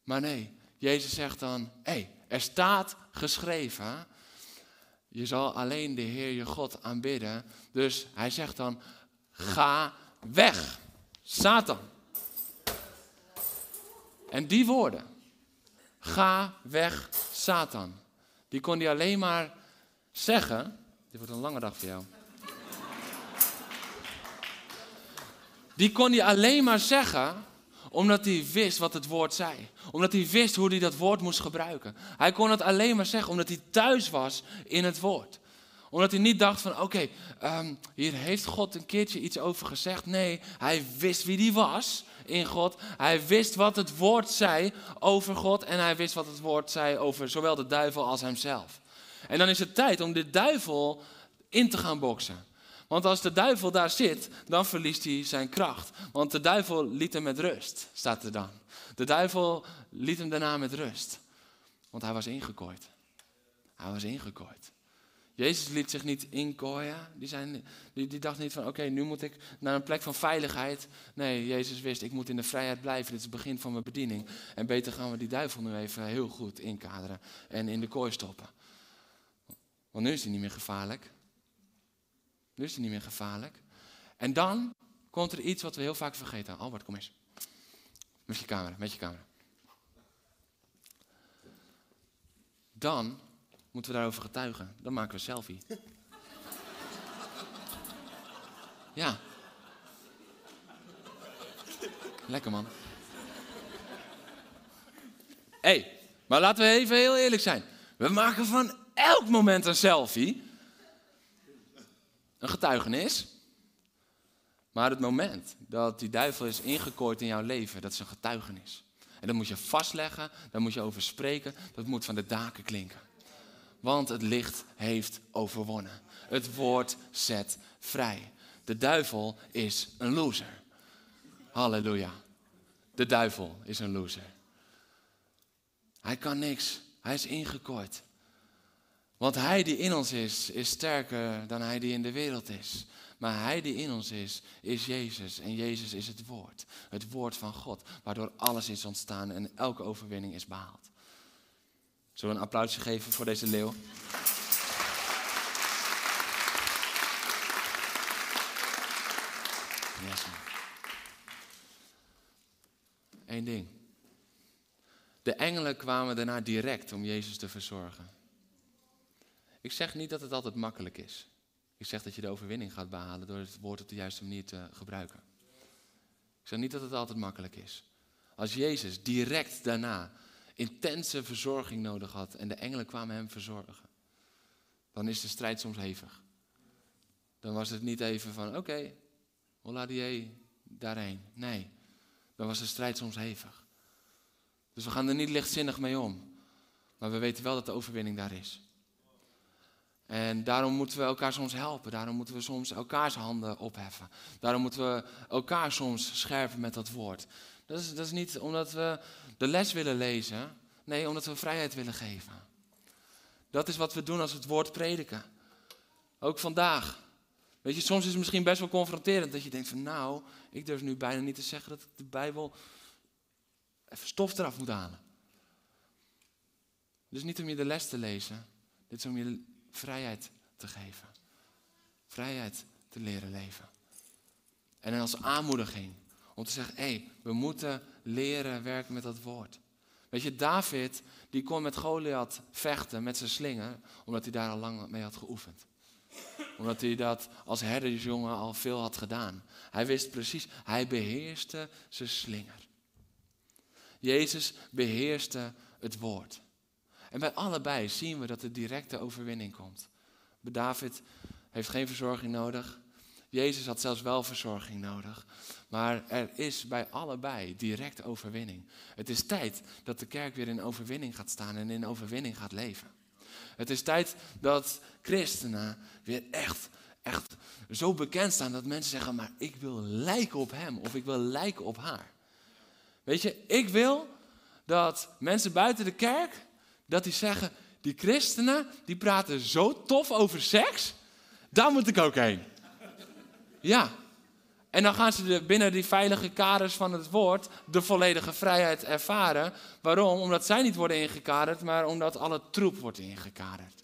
[SPEAKER 1] Maar nee, Jezus zegt dan, hé, hey, er staat geschreven, je zal alleen de Heer je God aanbidden. Dus hij zegt dan, ga weg, Satan. En die woorden, ga weg, Satan, die kon hij alleen maar zeggen dit wordt een lange dag voor jou. Die kon hij alleen maar zeggen omdat hij wist wat het woord zei. Omdat hij wist hoe hij dat woord moest gebruiken. Hij kon het alleen maar zeggen omdat hij thuis was in het woord. Omdat hij niet dacht van oké, ehm, hier heeft God een keertje iets over gezegd. Nee, hij wist wie die was in God. Hij wist wat het woord zei over God. En hij wist wat het woord zei over zowel de duivel als hemzelf. En dan is het tijd om de duivel in te gaan boksen. Want als de duivel daar zit, dan verliest hij zijn kracht. Want de duivel liet hem met rust, staat er dan. De duivel liet hem daarna met rust. Want hij was ingekooid. Hij was ingekooid. Jezus liet zich niet inkooien. Die, zijn, die, dacht niet van, oké, nu moet ik naar een plek van veiligheid. Nee, Jezus wist, ik moet in de vrijheid blijven. Dit is het begin van mijn bediening. En beter gaan we die duivel nu even heel goed inkaderen en in de kooi stoppen. Want nu is hij niet meer gevaarlijk. Nu is hij niet meer gevaarlijk. En dan komt er iets wat we heel vaak vergeten. Albert, kom eens. Met je camera, met je camera. Dan moeten we daarover getuigen. Dan maken we een selfie. Ja. Lekker man. Hé, hey, maar laten we even heel eerlijk zijn. We maken van elk moment een selfie. Een getuigenis. Maar het moment dat die duivel is ingekooid in jouw leven, dat is een getuigenis. En dat moet je vastleggen, daar moet je over spreken, dat moet van de daken klinken. Want het licht heeft overwonnen. Het woord zet vrij. De duivel is een loser. Halleluja. De duivel is een loser. Hij kan niks. Hij is ingekooid. Want hij die in ons is, is sterker dan hij die in de wereld is. Maar hij die in ons is, is Jezus. En Jezus is het woord. Het woord van God. Waardoor alles is ontstaan en elke overwinning is behaald. Zullen we een applausje geven voor deze leeuw? Eén ding. De engelen kwamen daarna direct om Jezus te verzorgen. Ik zeg niet dat het altijd makkelijk is. Ik zeg dat je de overwinning gaat behalen door het woord op de juiste manier te gebruiken. Ik zeg niet dat het altijd makkelijk is. Als Jezus direct daarna intense verzorging nodig had en de engelen kwamen hem verzorgen, dan is de strijd soms hevig. Dan was het niet even van, oké, okay, hola die daarheen. Nee, dan was de strijd soms hevig. Dus we gaan er niet lichtzinnig mee om. Maar we weten wel dat de overwinning daar is. En daarom moeten we elkaar soms helpen. Daarom moeten we soms elkaars handen opheffen. Daarom moeten we elkaar soms scherpen met dat woord. Dat is, dat is niet omdat we de les willen lezen. Nee, omdat we vrijheid willen geven. Dat is wat we doen als we het woord prediken. Ook vandaag. Weet je, soms is het misschien best wel confronterend dat je denkt van nou, ik durf nu bijna niet te zeggen dat ik de Bijbel even stof eraf moet halen. Dus niet om je de les te lezen. Dit is om je vrijheid te geven. Vrijheid te leren leven. En als aanmoediging om te zeggen, hé, hey, we moeten leren werken met dat woord. Weet je, David, die kon met Goliath vechten met zijn slinger, omdat hij daar al lang mee had geoefend. Omdat hij dat als herdersjongen al veel had gedaan. Hij wist precies, hij beheerste zijn slinger. Jezus beheerste het woord. En bij allebei zien we dat er directe overwinning komt. David heeft geen verzorging nodig. Jezus had zelfs wel verzorging nodig. Maar er is bij allebei direct overwinning. Het is tijd dat de kerk weer in overwinning gaat staan en in overwinning gaat leven. Het is tijd dat christenen weer echt, echt zo bekend staan dat mensen zeggen, maar ik wil lijken op hem of ik wil lijken op haar. Weet je, ik wil dat mensen buiten de kerk, dat die zeggen, die christenen, die praten zo tof over seks, daar moet ik ook heen. Ja. En dan gaan ze binnen die veilige kaders van het woord de volledige vrijheid ervaren. Waarom? Omdat zij niet worden ingekaderd, maar omdat alle troep wordt ingekaderd.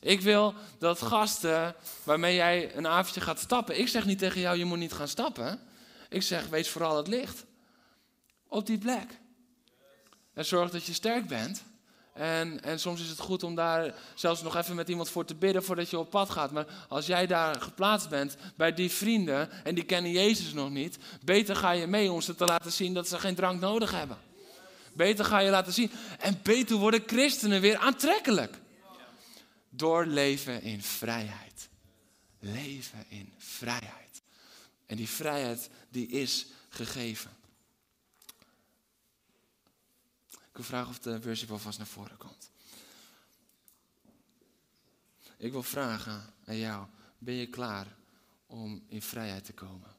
[SPEAKER 1] Ik wil dat gasten waarmee jij een avondje gaat stappen. Ik zeg niet tegen jou, je moet niet gaan stappen. Ik zeg, wees vooral het licht. Op die plek. En zorg dat je sterk bent. En, en soms is het goed om daar zelfs nog even met iemand voor te bidden voordat je op pad gaat. Maar als jij daar geplaatst bent bij die vrienden en die kennen Jezus nog niet, beter ga je mee om ze te laten zien dat ze geen drank nodig hebben. Beter ga je laten zien. En beter worden christenen weer aantrekkelijk. Door leven in vrijheid. Leven in vrijheid. En die vrijheid die is gegeven. Ik wil vragen of de worship alvast naar voren komt. Ik wil vragen aan jou, ben je klaar om in vrijheid te komen?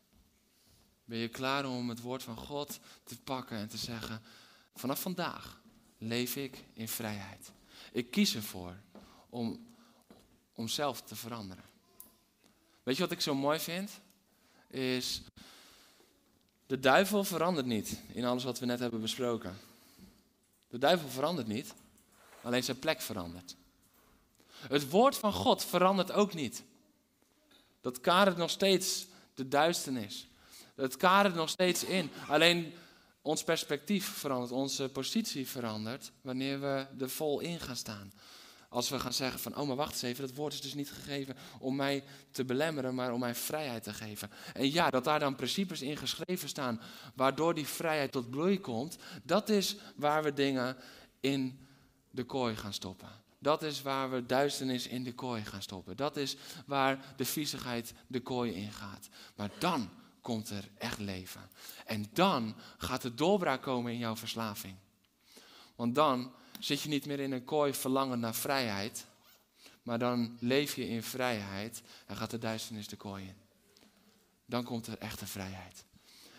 [SPEAKER 1] Ben je klaar om het woord van God te pakken en te zeggen, vanaf vandaag leef ik in vrijheid. Ik kies ervoor om, om zelf te veranderen. Weet je wat ik zo mooi vind? Is, de duivel verandert niet in alles wat we net hebben besproken. De duivel verandert niet, alleen zijn plek verandert. Het woord van God verandert ook niet. Dat kadert nog steeds de duisternis. Het kadert nog steeds in. Alleen ons perspectief verandert, onze positie verandert wanneer we er vol in gaan staan. Als we gaan zeggen van, oh maar wacht eens even, dat woord is dus niet gegeven om mij te belemmeren, maar om mij vrijheid te geven. En ja, dat daar dan principes in geschreven staan, waardoor die vrijheid tot bloei komt, dat is waar we dingen in de kooi gaan stoppen. Dat is waar we duisternis in de kooi gaan stoppen. Dat is waar de viezigheid de kooi ingaat. Maar dan komt er echt leven. En dan gaat er doorbraak komen in jouw verslaving. Want dan zit je niet meer in een kooi verlangen naar vrijheid, maar dan leef je in vrijheid en gaat de duisternis de kooi in. Dan komt er echte vrijheid.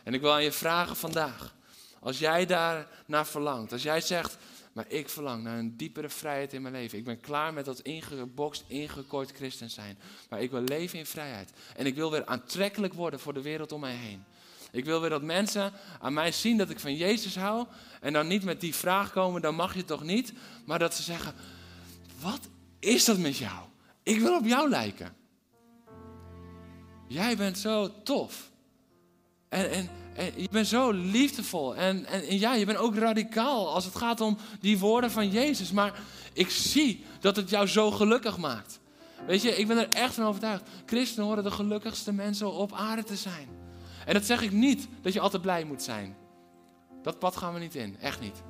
[SPEAKER 1] En ik wil aan je vragen vandaag, als jij daar naar verlangt, als jij zegt, maar ik verlang naar een diepere vrijheid in mijn leven. Ik ben klaar met dat ingebokst, ingekooid christen zijn. Maar ik wil leven in vrijheid. En ik wil weer aantrekkelijk worden voor de wereld om mij heen. Ik wil weer dat mensen aan mij zien dat ik van Jezus hou. En dan niet met die vraag komen, dan mag je toch niet. Maar dat ze zeggen, wat is dat met jou? Ik wil op jou lijken. Jij bent zo tof. En, en, en je bent zo liefdevol. En, en, en, ja, je bent ook radicaal als het gaat om die woorden van Jezus. Maar ik zie dat het jou zo gelukkig maakt. Weet je, ik ben er echt van overtuigd. Christenen horen de gelukkigste mensen op aarde te zijn. En dat zeg ik niet dat je altijd blij moet zijn. Dat pad gaan we niet in, echt niet.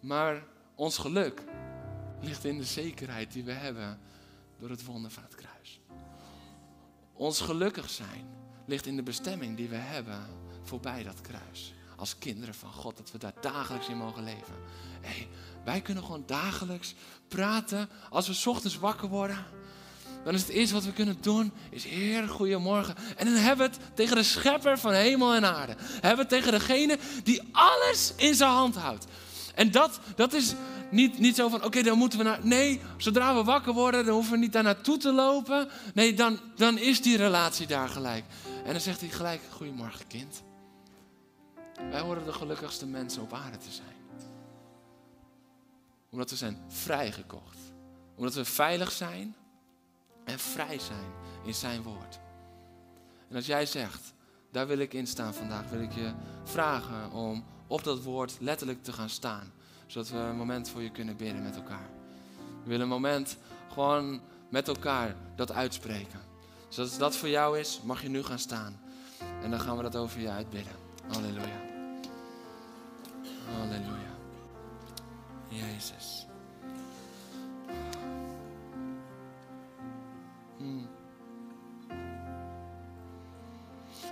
[SPEAKER 1] Maar ons geluk ligt in de zekerheid die we hebben door het wonder van het kruis. Ons gelukkig zijn ligt in de bestemming die we hebben voorbij dat kruis. Als kinderen van God, dat we daar dagelijks in mogen leven. Hey, wij kunnen gewoon dagelijks praten als we ochtends wakker worden dan is het eerste wat we kunnen doen, is Heer, goedemorgen. En dan hebben we het tegen de schepper van hemel en aarde. Hebben we het tegen degene die alles in zijn hand houdt. En dat, dat is niet, niet zo van, oké, dan moeten we naar... Nee, zodra we wakker worden, dan hoeven we niet daar naartoe te lopen. Nee, dan, dan is die relatie daar gelijk. En dan zegt hij gelijk, goedemorgen kind. Wij worden de gelukkigste mensen op aarde te zijn. Omdat we zijn vrijgekocht. Omdat we veilig zijn en vrij zijn in zijn woord. En als jij zegt, daar wil ik in staan vandaag, wil ik je vragen om op dat woord letterlijk te gaan staan. Zodat we een moment voor je kunnen bidden met elkaar. We willen een moment gewoon met elkaar dat uitspreken. Dus als dat voor jou is, mag je nu gaan staan. En dan gaan we dat over je uitbidden. Halleluja. Halleluja. Jezus.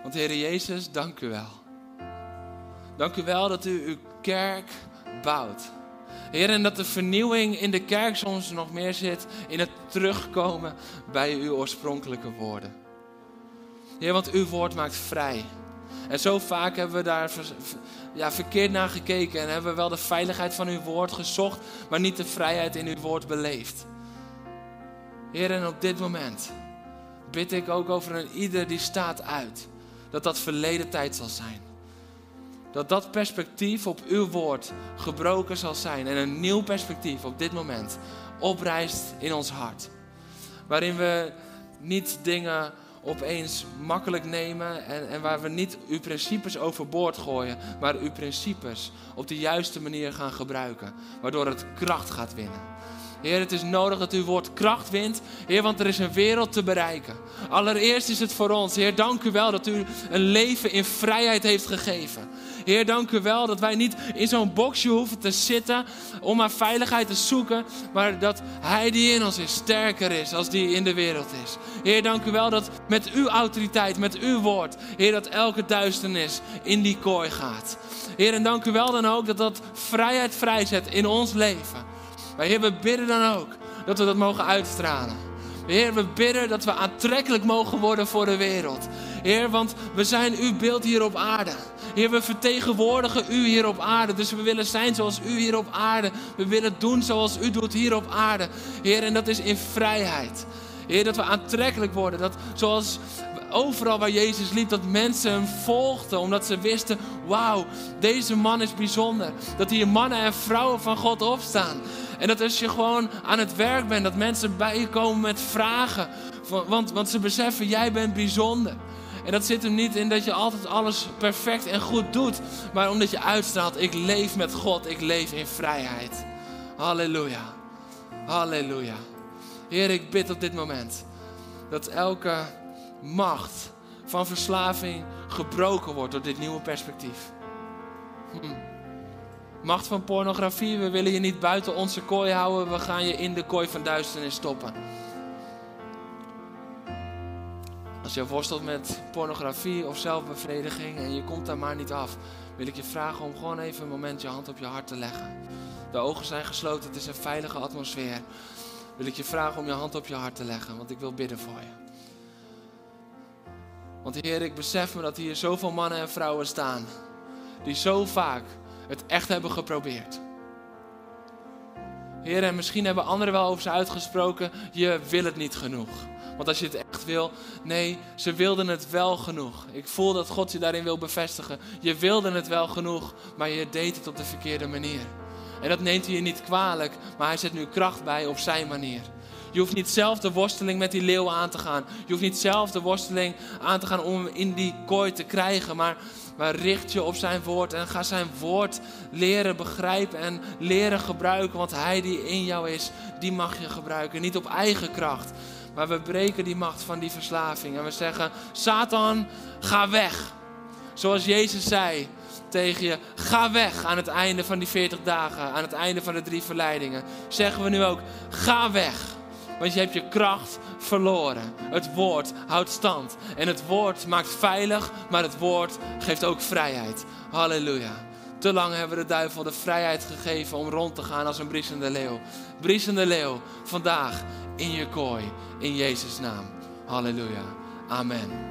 [SPEAKER 1] Want Heer Jezus, dank u wel. Dank u wel dat u uw kerk bouwt. Heer, en dat de vernieuwing in de kerk soms nog meer zit in het terugkomen bij uw oorspronkelijke woorden. Heer, want uw woord maakt vrij. En zo vaak hebben we daar ja, verkeerd naar gekeken en hebben we wel de veiligheid van uw woord gezocht, maar niet de vrijheid in uw woord beleefd. Heer, en op dit moment bid ik ook over een ieder die staat uit, dat dat verleden tijd zal zijn. Dat dat perspectief op uw woord gebroken zal zijn en een nieuw perspectief op dit moment oprijst in ons hart. Waarin we niet dingen opeens makkelijk nemen en, en waar we niet uw principes overboord gooien, maar uw principes op de juiste manier gaan gebruiken, waardoor het kracht gaat winnen. Heer, het is nodig dat uw woord kracht wint. Heer, want er is een wereld te bereiken. Allereerst is het voor ons. Heer, dank u wel dat u een leven in vrijheid heeft gegeven. Heer, dank u wel dat wij niet in zo'n boxje hoeven te zitten om maar veiligheid te zoeken, maar dat Hij die in ons is sterker is als die in de wereld is. Heer, dank u wel dat met uw autoriteit, met uw woord, Heer, dat elke duisternis in die kooi gaat. Heer, en dank u wel dan ook dat dat vrijheid vrijzet in ons leven. Maar Heer, we bidden dan ook dat we dat mogen uitstralen. Heer, we bidden dat we aantrekkelijk mogen worden voor de wereld. Heer, want we zijn uw beeld hier op aarde. Heer, we vertegenwoordigen u hier op aarde. Dus we willen zijn zoals u hier op aarde. We willen doen zoals u doet hier op aarde. Heer, en dat is in vrijheid. Heer, dat we aantrekkelijk worden. Dat zoals overal waar Jezus liep, dat mensen hem volgden. Omdat ze wisten, wauw, deze man is bijzonder. Dat hier mannen en vrouwen van God opstaan. En dat als je gewoon aan het werk bent, dat mensen bij je komen met vragen. Want, want ze beseffen, jij bent bijzonder. En dat zit hem niet in dat je altijd alles perfect en goed doet. Maar omdat je uitstraalt, ik leef met God, ik leef in vrijheid. Halleluja. Halleluja. Heer, ik bid op dit moment dat elke macht van verslaving gebroken wordt door dit nieuwe perspectief. Hm. Macht van pornografie, we willen je niet buiten onze kooi houden, we gaan je in de kooi van duisternis stoppen. Als je worstelt met pornografie of zelfbevrediging en je komt daar maar niet af, wil ik je vragen om gewoon even een moment je hand op je hart te leggen. De ogen zijn gesloten, het is een veilige atmosfeer. Wil ik je vragen om je hand op je hart te leggen, want ik wil bidden voor je. Want Heer, ik besef me dat hier zoveel mannen en vrouwen staan die zo vaak het echt hebben geprobeerd. Heer, en misschien hebben anderen wel over ze uitgesproken, je wil het niet genoeg. Want als je het echt wil, nee, ze wilden het wel genoeg. Ik voel dat God je daarin wil bevestigen. Je wilde het wel genoeg, maar je deed het op de verkeerde manier. En dat neemt hij je niet kwalijk, maar hij zet nu kracht bij op zijn manier. Je hoeft niet zelf de worsteling met die leeuw aan te gaan. Je hoeft niet zelf de worsteling aan te gaan om hem in die kooi te krijgen. Maar, maar richt je op zijn woord en ga zijn woord leren begrijpen en leren gebruiken. Want hij die in jou is, die mag je gebruiken. Niet op eigen kracht. Maar we breken die macht van die verslaving. En we zeggen, Satan, ga weg. Zoals Jezus zei tegen je, ga weg aan het einde van die 40 dagen. Aan het einde van de drie verleidingen. Zeggen we nu ook, ga weg. Want je hebt je kracht verloren. Het woord houdt stand. En het woord maakt veilig, maar het woord geeft ook vrijheid. Halleluja. Te lang hebben we de duivel de vrijheid gegeven om rond te gaan als een briesende leeuw. Briesende leeuw, vandaag in je kooi, in Jezus' naam. Halleluja. Amen.